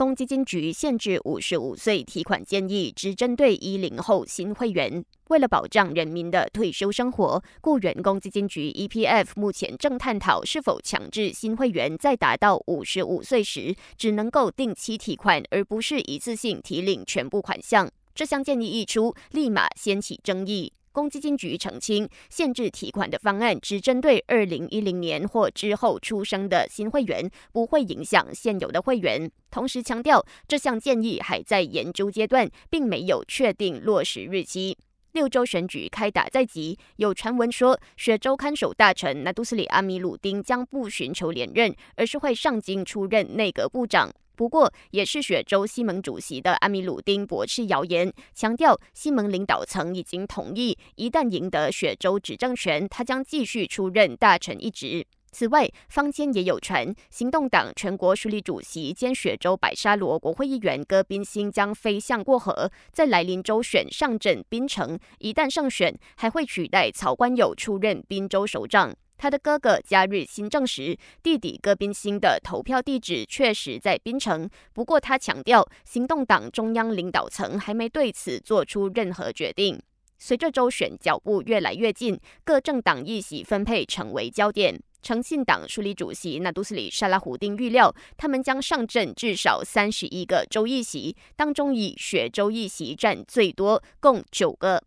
公积金局限制五十五岁提款建议，只针对一零后新会员。为了保障人民的退休生活，雇员公积金局 （EPF） 目前正探讨是否强制新会员在达到五十五岁时，只能够定期提款，而不是一次性提领全部款项。这项建议一出，立马掀起争议。公积金局澄清，限制提款的方案只针对二零一零年或之后出生的新会员，不会影响现有的会员。同时强调，这项建议还在研究阶段，并没有确定落实日期。六州选举开打在即，有传闻说，雪州看守大臣纳杜斯里阿米鲁丁将不寻求连任，而是会上京出任内阁部长。不过，也是雪州西盟主席的阿米鲁丁驳斥谣言，强调西盟领导层已经同意，一旦赢得雪州执政权，他将继续出任大臣一职。此外，坊间也有传，行动党全国书立主席兼雪州白沙罗国会议员戈宾星将飞向过河，在来临州选上阵槟城，一旦胜选，还会取代曹官友出任滨州首长。他的哥哥加日新证实，弟弟戈宾星的投票地址确实在槟城。不过，他强调，行动党中央领导层还没对此做出任何决定。随着周选脚步越来越近，各政党议席分配成为焦点。诚信党书理主席纳杜斯里沙拉胡丁预料，他们将上阵至少三十一个州议席，当中以雪州议席占最多，共九个。